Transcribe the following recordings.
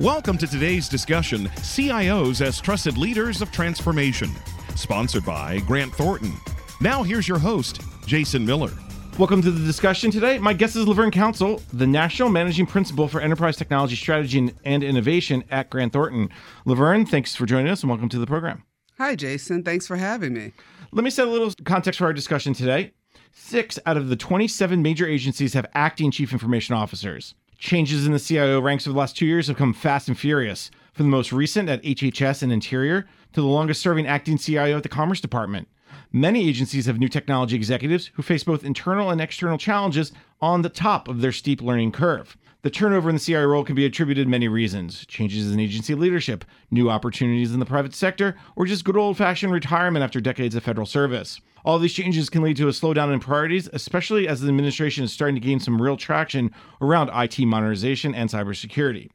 Welcome to today's discussion CIOs as Trusted Leaders of Transformation, sponsored by Grant Thornton. Now, here's your host, Jason Miller. Welcome to the discussion today. My guest is Laverne Council, the National Managing Principal for Enterprise Technology Strategy and Innovation at Grant Thornton. Laverne, thanks for joining us and welcome to the program. Hi, Jason. Thanks for having me. Let me set a little context for our discussion today. Six out of the 27 major agencies have acting chief information officers. Changes in the CIO ranks over the last two years have come fast and furious, from the most recent at HHS and Interior to the longest serving acting CIO at the Commerce Department. Many agencies have new technology executives who face both internal and external challenges on the top of their steep learning curve. The turnover in the CIO role can be attributed many reasons changes in agency leadership, new opportunities in the private sector, or just good old fashioned retirement after decades of federal service. All these changes can lead to a slowdown in priorities, especially as the administration is starting to gain some real traction around IT modernization and cybersecurity.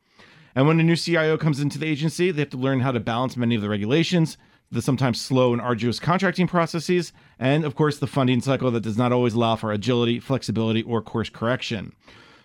And when a new CIO comes into the agency, they have to learn how to balance many of the regulations, the sometimes slow and arduous contracting processes, and of course, the funding cycle that does not always allow for agility, flexibility, or course correction.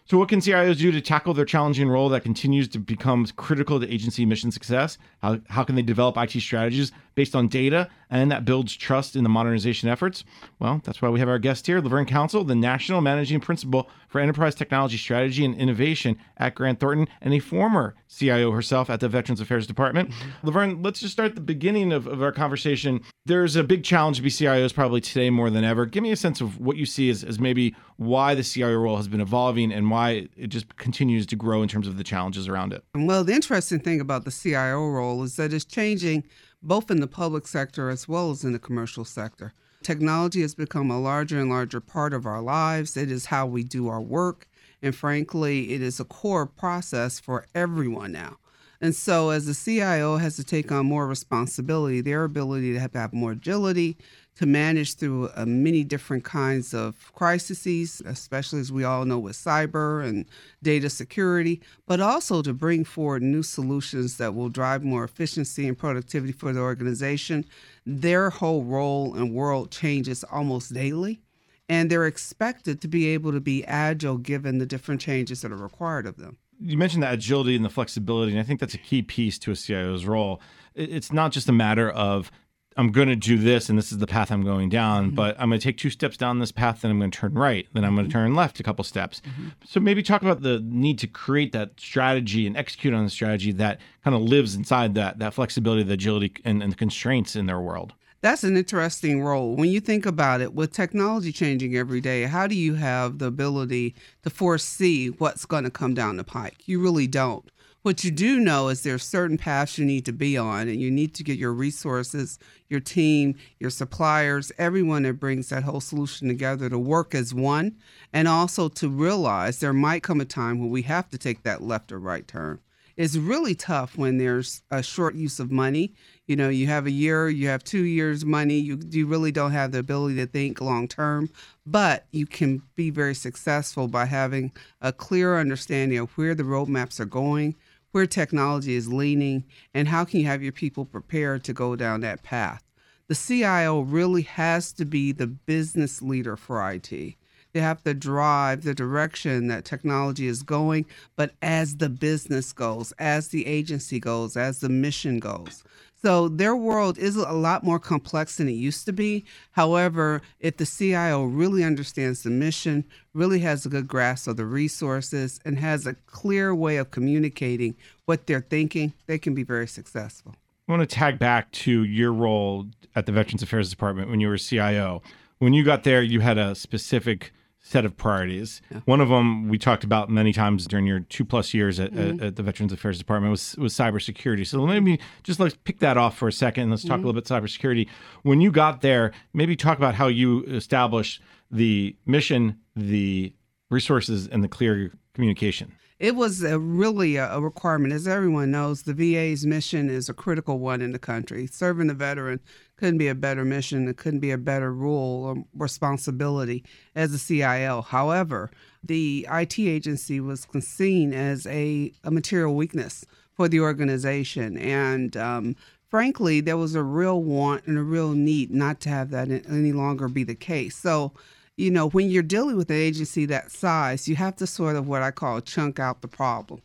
So, what can CIOs do to tackle their challenging role that continues to become critical to agency mission success? How, how can they develop IT strategies based on data and that builds trust in the modernization efforts? Well, that's why we have our guest here, Laverne Council, the National Managing Principal for Enterprise Technology Strategy and Innovation at Grant Thornton, and a former CIO herself at the Veterans Affairs Department. Laverne, let's just start the beginning of, of our conversation. There's a big challenge to be CIOs probably today more than ever. Give me a sense of what you see as, as maybe why the CIO role has been evolving and why it just continues to grow in terms of the challenges around it. Well, the interesting thing about the CIO role is that it's changing both in the public sector as well as in the commercial sector. Technology has become a larger and larger part of our lives. It is how we do our work. And frankly, it is a core process for everyone now. And so, as the CIO has to take on more responsibility, their ability to have, to have more agility, to manage through uh, many different kinds of crises, especially as we all know with cyber and data security, but also to bring forward new solutions that will drive more efficiency and productivity for the organization. Their whole role and world changes almost daily, and they're expected to be able to be agile given the different changes that are required of them you mentioned the agility and the flexibility, and I think that's a key piece to a CIO's role. It's not just a matter of I'm going to do this and this is the path I'm going down, mm-hmm. but I'm going to take two steps down this path, then I'm going to turn right, then I'm going to mm-hmm. turn left a couple steps. Mm-hmm. So maybe talk about the need to create that strategy and execute on the strategy that kind of lives inside that that flexibility, the agility, and, and the constraints in their world. That's an interesting role. When you think about it, with technology changing every day, how do you have the ability to foresee what's going to come down the pike? You really don't. What you do know is there's certain paths you need to be on, and you need to get your resources, your team, your suppliers, everyone that brings that whole solution together to work as one, and also to realize there might come a time when we have to take that left or right turn. It's really tough when there's a short use of money you know you have a year you have two years money you, you really don't have the ability to think long term but you can be very successful by having a clear understanding of where the roadmaps are going where technology is leaning and how can you have your people prepared to go down that path. The cio really has to be the business leader for it they have to drive the direction that technology is going, but as the business goes, as the agency goes, as the mission goes. So their world is a lot more complex than it used to be. However, if the CIO really understands the mission, really has a good grasp of the resources, and has a clear way of communicating what they're thinking, they can be very successful. I want to tag back to your role at the Veterans Affairs Department when you were CIO. When you got there, you had a specific set of priorities. Yeah. One of them we talked about many times during your two plus years at, mm-hmm. at, at, the Veterans Affairs Department was was cybersecurity. So let me just let's pick that off for a second. Let's talk mm-hmm. a little bit cybersecurity. When you got there, maybe talk about how you established the mission, the resources, and the clear communication it was a, really a, a, requirement. As everyone knows, the VA's mission is a critical one in the country. Serving the veteran couldn't be a better mission. It couldn't be a better role or responsibility as a CIO. However, the IT agency was seen as a, a material weakness for the organization. And um, frankly, there was a real want and a real need not to have that any longer be the case. So you know, when you're dealing with an agency that size, you have to sort of what I call chunk out the problem.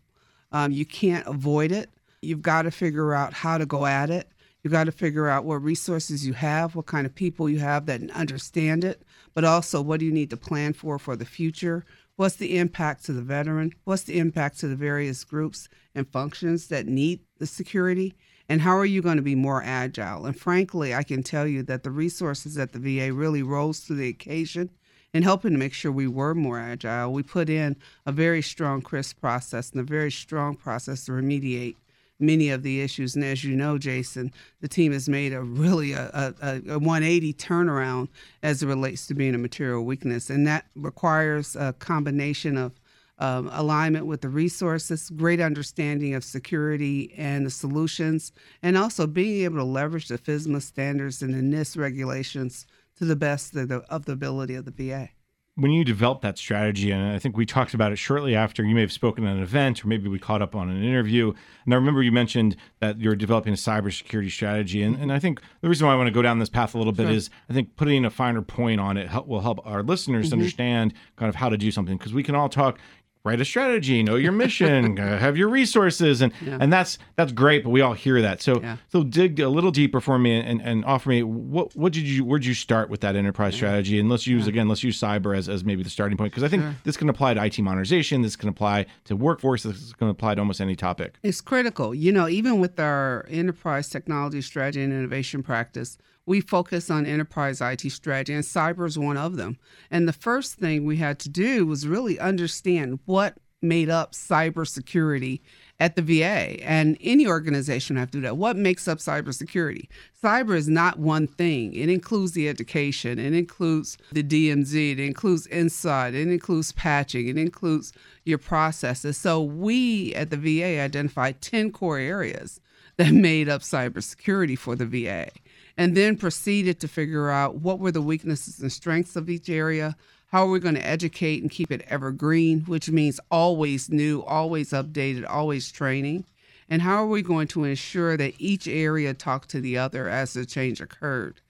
Um, you can't avoid it. You've got to figure out how to go at it. You've got to figure out what resources you have, what kind of people you have that understand it, but also what do you need to plan for for the future? What's the impact to the veteran? What's the impact to the various groups and functions that need the security? And how are you going to be more agile? And frankly, I can tell you that the resources at the VA really rose to the occasion in helping to make sure we were more agile. We put in a very strong CRISP process and a very strong process to remediate many of the issues. And as you know, Jason, the team has made a really a, a, a 180 turnaround as it relates to being a material weakness, and that requires a combination of um, alignment with the resources, great understanding of security and the solutions, and also being able to leverage the FISMA standards and the NIST regulations to the best of the, of the ability of the VA when you developed that strategy, and I think we talked about it shortly after, you may have spoken at an event or maybe we caught up on an interview. And I remember you mentioned that you're developing a cybersecurity strategy. And, and I think the reason why I want to go down this path a little bit sure. is I think putting a finer point on it help, will help our listeners mm-hmm. understand kind of how to do something. Because we can all talk, write a strategy, know your mission, uh, have your resources, and yeah. and that's that's great. But we all hear that. So yeah. so dig a little deeper for me and, and offer me what what did you where'd you start with that enterprise yeah. strategy? And let's use again let's use cyber as, as maybe the starting point because I think sure. this can apply to IT modernization. This can apply to workforce. This can apply to almost any topic. It's critical. You know, even with our enterprise technology strategy and innovation practice we focus on enterprise IT strategy, and cyber is one of them. And the first thing we had to do was really understand what made up cybersecurity at the VA and any organization have to do that. What makes up cybersecurity? Cyber is not one thing. It includes the education, it includes the DMZ, it includes inside, it includes patching, it includes your processes. So we at the VA identified 10 core areas that made up cybersecurity for the VA and then proceeded to figure out what were the weaknesses and strengths of each area. How are we going to educate and keep it evergreen, which means always new, always updated, always training? And how are we going to ensure that each area talked to the other as the change occurred?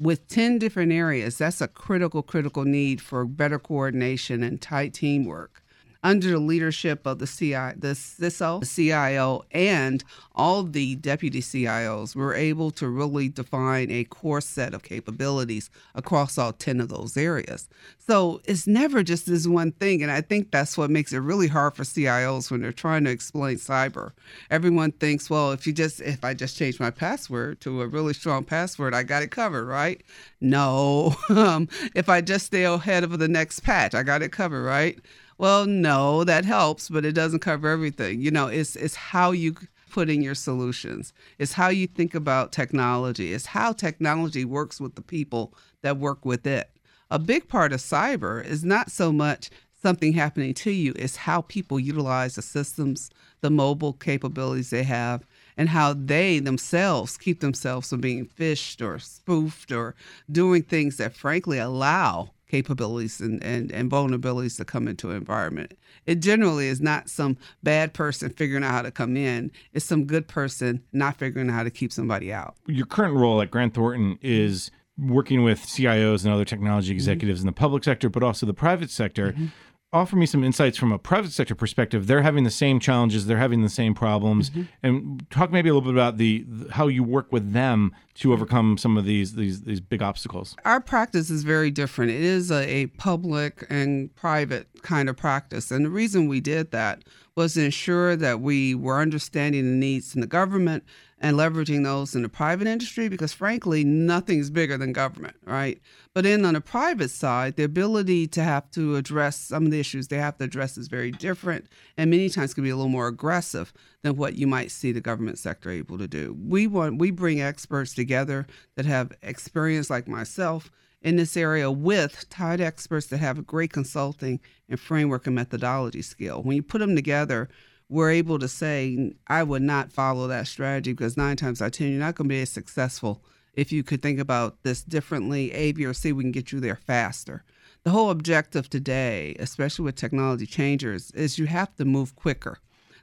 With 10 different areas, that's a critical, critical need for better coordination and tight teamwork under the leadership of the CI, the CISO, the CIO, and all the deputy CIOs, we're able to really define a core set of capabilities across all 10 of those areas. So it's never just this one thing. And I think that's what makes it really hard for CIOs when they're trying to explain cyber. Everyone thinks, well, if you just, if I just change my password to a really strong password, I got it covered, right? No. um, if I just stay ahead of the next patch, I got it covered, right? Well, no, that helps, but it doesn't cover everything. You know, it's it's how you put in your solutions. It's how you think about technology. It's how technology works with the people that work with it. A big part of cyber is not so much something happening to you, it's how people utilize the systems, the mobile capabilities they have, and how they themselves keep themselves from being phished or spoofed or doing things that frankly allow capabilities and, and, and vulnerabilities to come into an environment. It generally is not some bad person figuring out how to come in. It's some good person not figuring out how to keep somebody out. Your current role at Grant Thornton is working with CIOs and other technology mm-hmm. executives mm-hmm. in the public sector, but also the private sector. Mm-hmm offer me some insights from a private sector perspective. They're having the same challenges, they're having the same problems, mm-hmm. and talk maybe a little bit about the, the, how you work with them to overcome some of these these these big obstacles. Our practice is very different. It is a, a public and private kind of practice, and the reason we did that was to ensure that we were understanding the needs in the government and leveraging those in the private industry because frankly nothing's bigger than government right but then on the private side the ability to have to address some of the issues they have to address is very different and many times can be a little more aggressive than what you might see the government sector able to do we want we bring experts together that have experience like myself in this area with tied experts that have great consulting and framework and methodology skill when you put them together we're able to say, I would not follow that strategy because nine times out of 10, you're not going to be as successful if you could think about this differently, A, B, or C, we can get you there faster. The whole objective today, especially with technology changers, is you have to move quicker.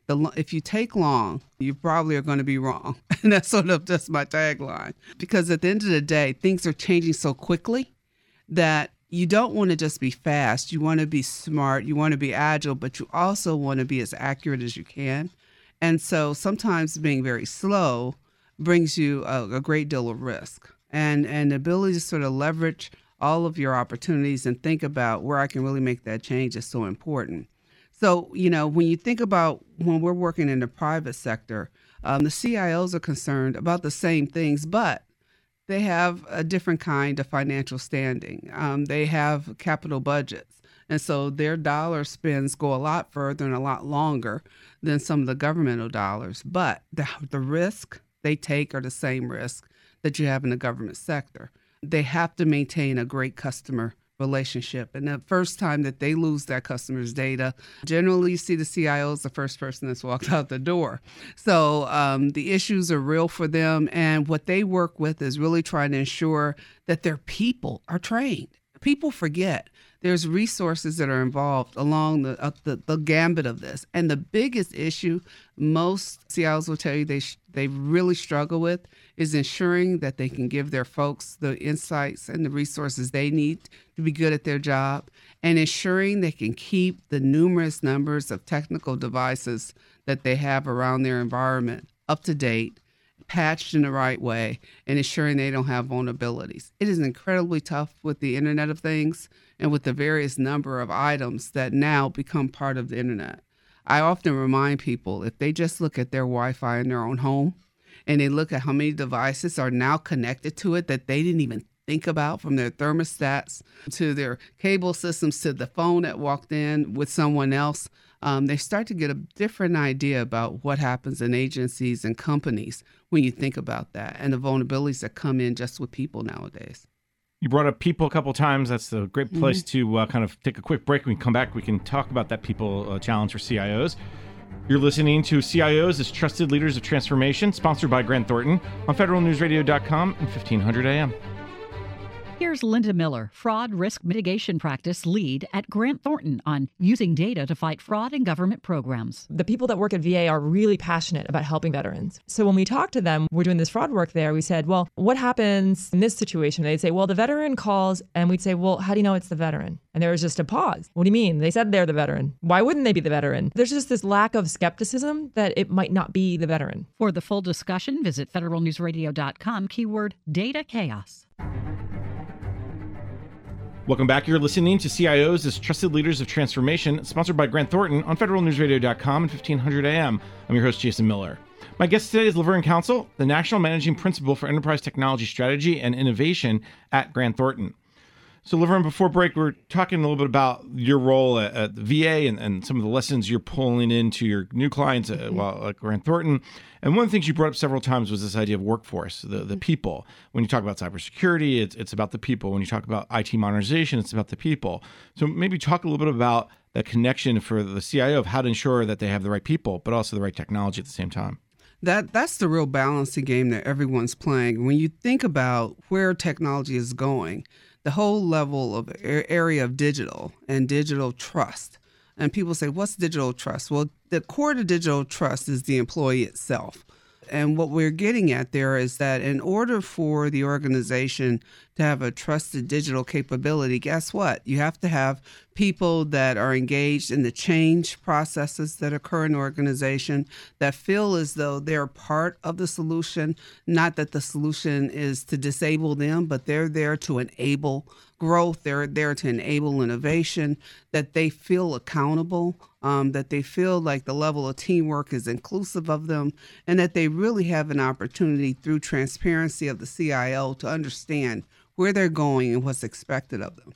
The, if you take long, you probably are going to be wrong. And that's sort of just my tagline. Because at the end of the day, things are changing so quickly that you don't want to just be fast. You want to be smart. You want to be agile, but you also want to be as accurate as you can. And so sometimes being very slow brings you a, a great deal of risk. And, and the ability to sort of leverage all of your opportunities and think about where I can really make that change is so important. So, you know, when you think about when we're working in the private sector, um, the CIOs are concerned about the same things, but they have a different kind of financial standing. Um, they have capital budgets. And so their dollar spends go a lot further and a lot longer than some of the governmental dollars. But the, the risk they take are the same risk that you have in the government sector. They have to maintain a great customer relationship. And the first time that they lose that customer's data, generally you see the CIO is the first person that's walked out the door. So um, the issues are real for them. And what they work with is really trying to ensure that their people are trained. People forget there's resources that are involved along the, uh, the, the gambit of this. And the biggest issue most CIOs will tell you they sh- they really struggle with is ensuring that they can give their folks the insights and the resources they need to be good at their job, and ensuring they can keep the numerous numbers of technical devices that they have around their environment up to date patched in the right way and ensuring they don't have vulnerabilities. It is incredibly tough with the Internet of Things and with the various number of items that now become part of the internet. I often remind people if they just look at their Wi Fi in their own home and they look at how many devices are now connected to it that they didn't even think about from their thermostats to their cable systems to the phone that walked in with someone else, um, they start to get a different idea about what happens in agencies and companies when you think about that and the vulnerabilities that come in just with people nowadays. You brought up people a couple times. That's a great place mm-hmm. to uh, kind of take a quick break. When we come back, we can talk about that people uh, challenge for CIOs. You're listening to CIOs as Trusted Leaders of Transformation, sponsored by Grant Thornton on federalnewsradio.com and 1500 AM. Here's Linda Miller, Fraud Risk Mitigation Practice Lead at Grant Thornton on using data to fight fraud in government programs. The people that work at VA are really passionate about helping veterans. So when we talk to them, we're doing this fraud work there, we said, well, what happens in this situation? They'd say, well, the veteran calls, and we'd say, well, how do you know it's the veteran? And there was just a pause. What do you mean? They said they're the veteran. Why wouldn't they be the veteran? There's just this lack of skepticism that it might not be the veteran. For the full discussion, visit federalnewsradio.com, keyword data chaos. Welcome back. You're listening to CIOs as Trusted Leaders of Transformation, sponsored by Grant Thornton on federalnewsradio.com and 1500 AM. I'm your host, Jason Miller. My guest today is Laverne Council, the National Managing Principal for Enterprise Technology Strategy and Innovation at Grant Thornton. So, Laverne, before break, we are talking a little bit about your role at, at the VA and, and, some of the lessons you're pulling into your new clients at, mm-hmm. while at Grant Thornton. And one of the things you brought up several times was this idea of workforce, the, the mm-hmm. people. When you talk about cybersecurity, it's, it's about the people. When you talk about IT modernization, it's about the people. So, maybe talk a little bit about that connection for the CIO of how to ensure that they have the right people, but also the right technology at the same time that that's the real balancing game that everyone's playing. When you think about where technology is going, the whole level of area of digital and digital trust. And people say, what's digital trust? Well, the core to digital trust is the employee itself. And what we're getting at there is that in order for the organization to have a trusted digital capability, guess what? You have to have people that are engaged in the change processes that occur in organization that feel as though they're part of the solution, not that the solution is to disable them, but they're there to enable growth, they're there to enable innovation, that they feel accountable, um, that they feel like the level of teamwork is inclusive of them, and that they really have an opportunity through transparency of the CIO to understand where they're going and what's expected of them.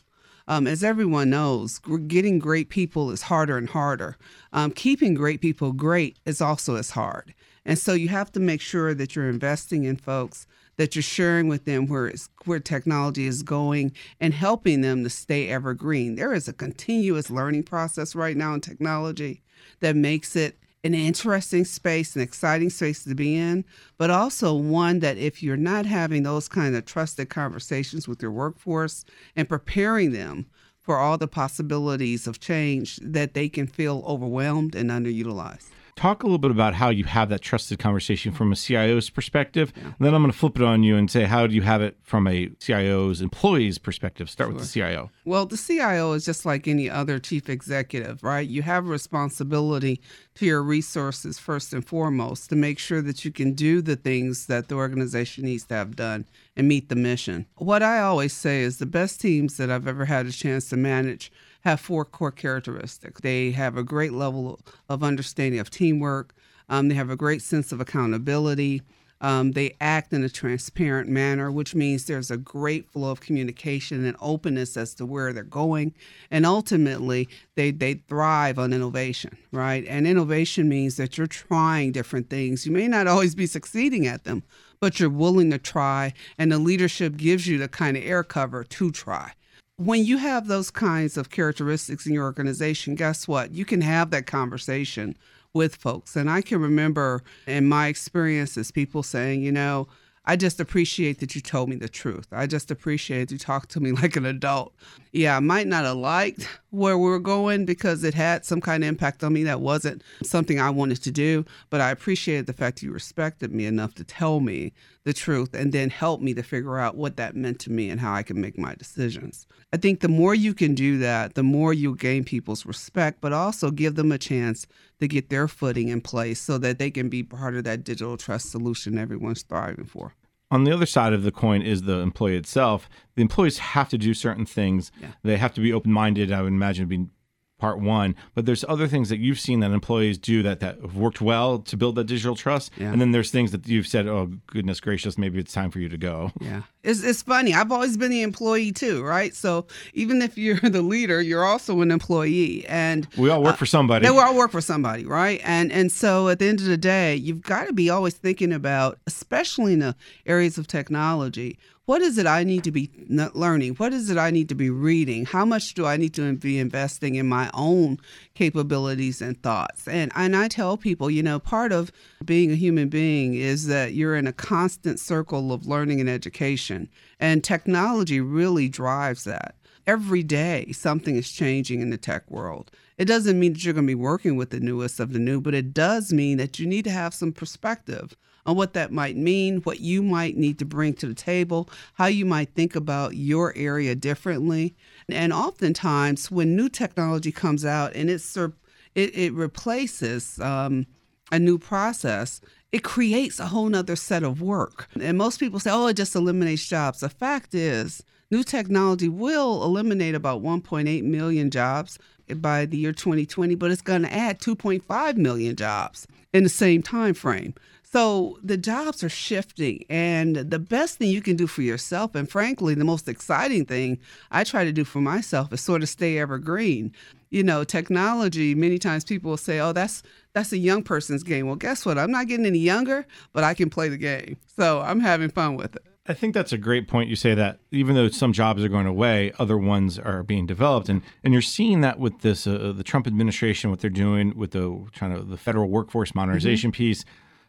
Um, as everyone knows, getting great people is harder and harder. Um, keeping great people great is also as hard. And so you have to make sure that you're investing in folks, that you're sharing with them where where technology is going and helping them to stay evergreen. There is a continuous learning process right now in technology that makes it an interesting space, an exciting space to be in, but also one that if you're not having those kind of trusted conversations with your workforce and preparing them for all the possibilities of change, that they can feel overwhelmed and underutilized. Talk a little bit about how you have that trusted conversation from a CIO's perspective. And then I'm going to flip it on you and say, how do you have it from a CIO's employee's perspective? Start with the CIO. Well, the CIO is just like any other chief executive, right? You have a responsibility to your resources first and foremost to make sure that you can do the things that the organization needs to have done and meet the mission. What I always say is the best teams that I've ever had a chance to manage have four core characteristics. They have a great level of understanding of teamwork, um, they have a great sense of accountability. Um, they act in a transparent manner, which means there's a great flow of communication and openness as to where they're going. And ultimately, they, they thrive on innovation, right? And innovation means that you're trying different things. You may not always be succeeding at them, but you're willing to try, and the leadership gives you the kind of air cover to try when you have those kinds of characteristics in your organization, guess what? You can have that conversation with folks. And I can remember in my experiences, people saying, you know, I just appreciate that you told me the truth. I just appreciate you talked to me like an adult. Yeah, I might not have liked where we are going because it had some kind of impact on me that wasn't something I wanted to do, but I appreciated the fact you respected me enough to tell me the truth and then help me to figure out what that meant to me and how I can make my decisions. I think the more you can do that, the more you'll gain people's respect, but also give them a chance to get their footing in place so that they can be part of that digital trust solution everyone's thriving for. On the other side of the coin is the employee itself. The employees have to do certain things. Yeah. They have to be open minded. I would imagine being part one but there's other things that you've seen that employees do that that have worked well to build that digital trust yeah. and then there's things that you've said oh goodness gracious maybe it's time for you to go yeah it's, it's funny i've always been the employee too right so even if you're the leader you're also an employee and we all work uh, for somebody we all work for somebody right and and so at the end of the day you've got to be always thinking about especially in the areas of technology what is it I need to be learning? What is it I need to be reading? How much do I need to be investing in my own capabilities and thoughts? And and I tell people, you know, part of being a human being is that you're in a constant circle of learning and education, and technology really drives that. Every day, something is changing in the tech world. It doesn't mean that you're going to be working with the newest of the new, but it does mean that you need to have some perspective on what that might mean, what you might need to bring to the table, how you might think about your area differently. And oftentimes, when new technology comes out and it's it, it replaces um, a new process, it creates a whole nother set of work. And most people say, oh, it just eliminates jobs. The fact is, new technology will eliminate about 1.8 million jobs by the year 2020, but it's going to add 2.5 million jobs in the same time frame. So the jobs are shifting, and the best thing you can do for yourself, and frankly, the most exciting thing I try to do for myself is sort of stay evergreen. You know, technology. Many times people will say, "Oh, that's that's a young person's game." Well, guess what? I'm not getting any younger, but I can play the game, so I'm having fun with it. I think that's a great point. You say that even though some jobs are going away, other ones are being developed, and and you're seeing that with this uh, the Trump administration, what they're doing with the trying to the federal workforce modernization mm-hmm. piece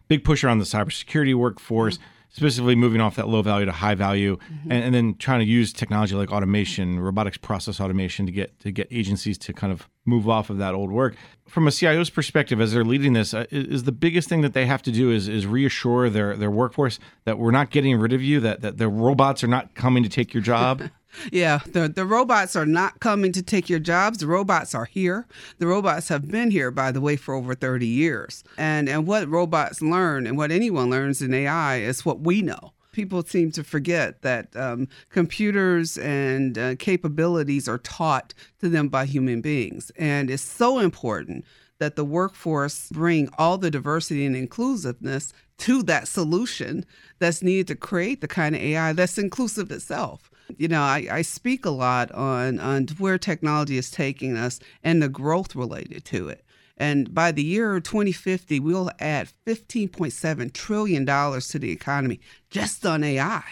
big push around the cybersecurity workforce, mm-hmm. Specifically moving off that low value to high value, mm-hmm. and, and, then trying to use technology like automation, robotics process automation to get to get agencies to kind of move off of that old work. From a CIO's perspective, as they're leading this, uh, is the biggest thing that they have to do is is reassure their their workforce that we're not getting rid of you, that that the robots are not coming to take your job. Yeah, the, the robots are not coming to take your jobs. The robots are here. The robots have been here, by the way, for over 30 years. And, and what robots learn and what anyone learns in AI is what we know. People seem to forget that um, computers and uh, capabilities are taught to them by human beings. And it's so important that the workforce bring all the diversity and inclusiveness to that solution that's needed to create the kind of AI that's inclusive itself. You know, I, I speak a lot on, on where technology is taking us and the growth related to it. And by the year 2050, we'll add $15.7 trillion to the economy just on AI,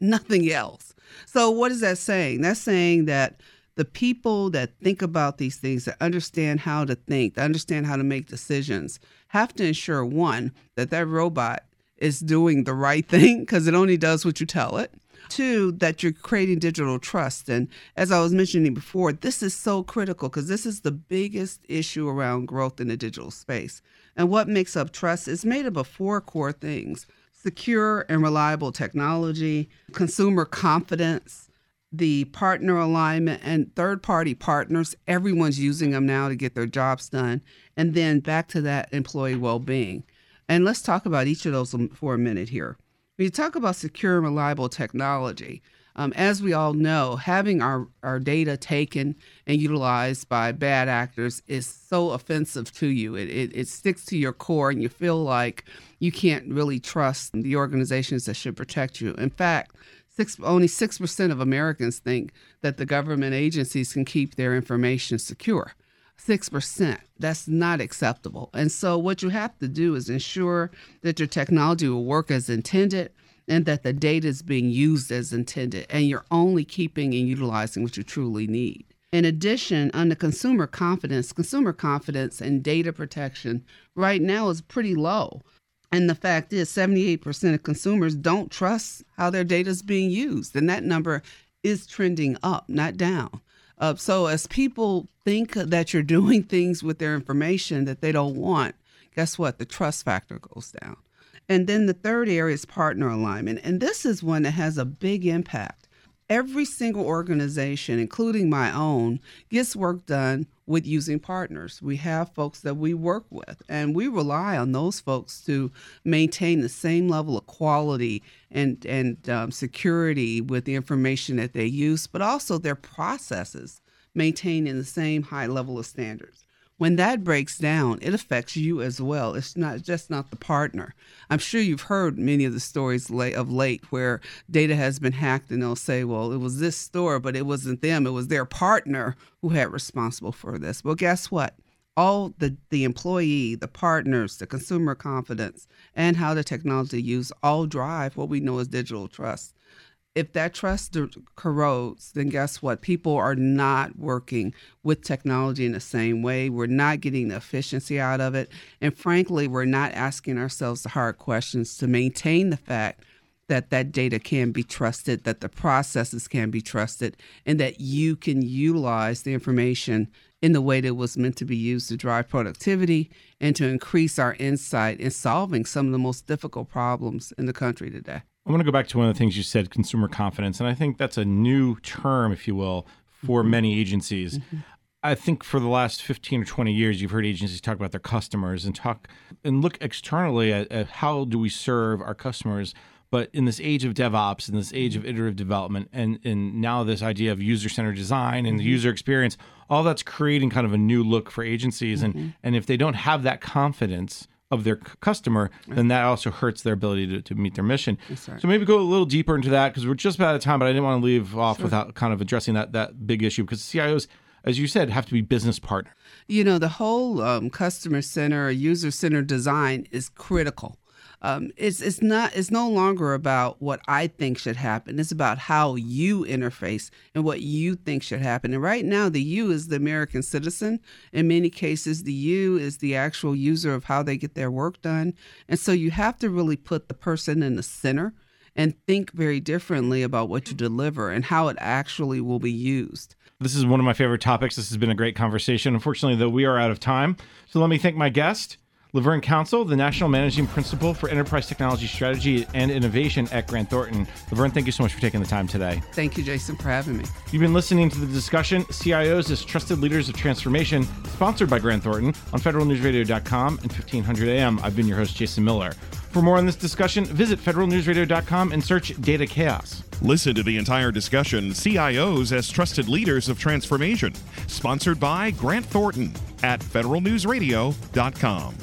nothing else. So, what is that saying? That's saying that the people that think about these things, that understand how to think, that understand how to make decisions, have to ensure one, that that robot is doing the right thing because it only does what you tell it. Two, that you're creating digital trust. And as I was mentioning before, this is so critical because this is the biggest issue around growth in the digital space. And what makes up trust is made up of four core things secure and reliable technology, consumer confidence, the partner alignment, and third party partners. Everyone's using them now to get their jobs done. And then back to that employee well being. And let's talk about each of those um, for a minute here. When you talk about secure and reliable technology, um, as we all know, having our, our data taken and utilized by bad actors is so offensive to you. It, it, it sticks to your core, and you feel like you can't really trust the organizations that should protect you. In fact, six, only 6% of Americans think that the government agencies can keep their information secure. 6%. That's not acceptable. And so, what you have to do is ensure that your technology will work as intended and that the data is being used as intended, and you're only keeping and utilizing what you truly need. In addition, under consumer confidence, consumer confidence and data protection right now is pretty low. And the fact is, 78% of consumers don't trust how their data is being used. And that number is trending up, not down. Uh, so, as people think that you're doing things with their information that they don't want, guess what? The trust factor goes down. And then the third area is partner alignment. And this is one that has a big impact. Every single organization, including my own, gets work done with using partners. We have folks that we work with, and we rely on those folks to maintain the same level of quality and, and um, security with the information that they use, but also their processes maintaining the same high level of standards when that breaks down, it affects you as well. It's not just not the partner. I'm sure you've heard many of the stories of late where data has been hacked and they'll say, well, it was this store, but it wasn't them. It was their partner who had responsible for this. Well, guess what? All the, the employee, the partners, the consumer confidence, and how the technology used all drive what we know as digital trust if that trust corrodes, then guess what? People are not working with technology in the same way. We're not getting the efficiency out of it. And frankly, we're not asking ourselves the hard questions to maintain the fact that that data can be trusted, that the processes can be trusted, and that you can utilize the information in the way that was meant to be used to drive productivity and to increase our insight in solving some of the most difficult problems in the country today. I want to go back to one of the things you said, consumer confidence. And I think that's a new term, if you will, for mm-hmm. many agencies. Mm-hmm. I think for the last 15 or 20 years, you've heard agencies talk about their customers and talk and look externally at, at how do we serve our customers. But in this age of DevOps, in this age of iterative development, and, and now this idea of user centered design and the mm-hmm. user experience, all that's creating kind of a new look for agencies. Mm-hmm. And, and if they don't have that confidence, of their customer, then that also hurts their ability to, to meet their mission. Right. So maybe go a little deeper into that because we're just about out of time, but I didn't want to leave off sure. without kind of addressing that that big issue because CIOs, as you said, have to be business partner. You know, the whole um, customer center, or user center design is critical um, it's it's not it's no longer about what I think should happen. It's about how you interface and what you think should happen. And right now, the you is the American citizen. In many cases, the you is the actual user of how they get their work done. And so you have to really put the person in the center and think very differently about what you deliver and how it actually will be used. This is one of my favorite topics. This has been a great conversation. Unfortunately, though, we are out of time. So let me thank my guest. Laverne Council, the National Managing Principal for Enterprise Technology Strategy and Innovation at Grant Thornton. Laverne, thank you so much for taking the time today. Thank you, Jason, for having me. You've been listening to the discussion CIOs as Trusted Leaders of Transformation, sponsored by Grant Thornton on federalnewsradio.com and 1500 AM. I've been your host, Jason Miller. For more on this discussion, visit federalnewsradio.com and search Data Chaos. Listen to the entire discussion CIOs as Trusted Leaders of Transformation, sponsored by Grant Thornton at federalnewsradio.com.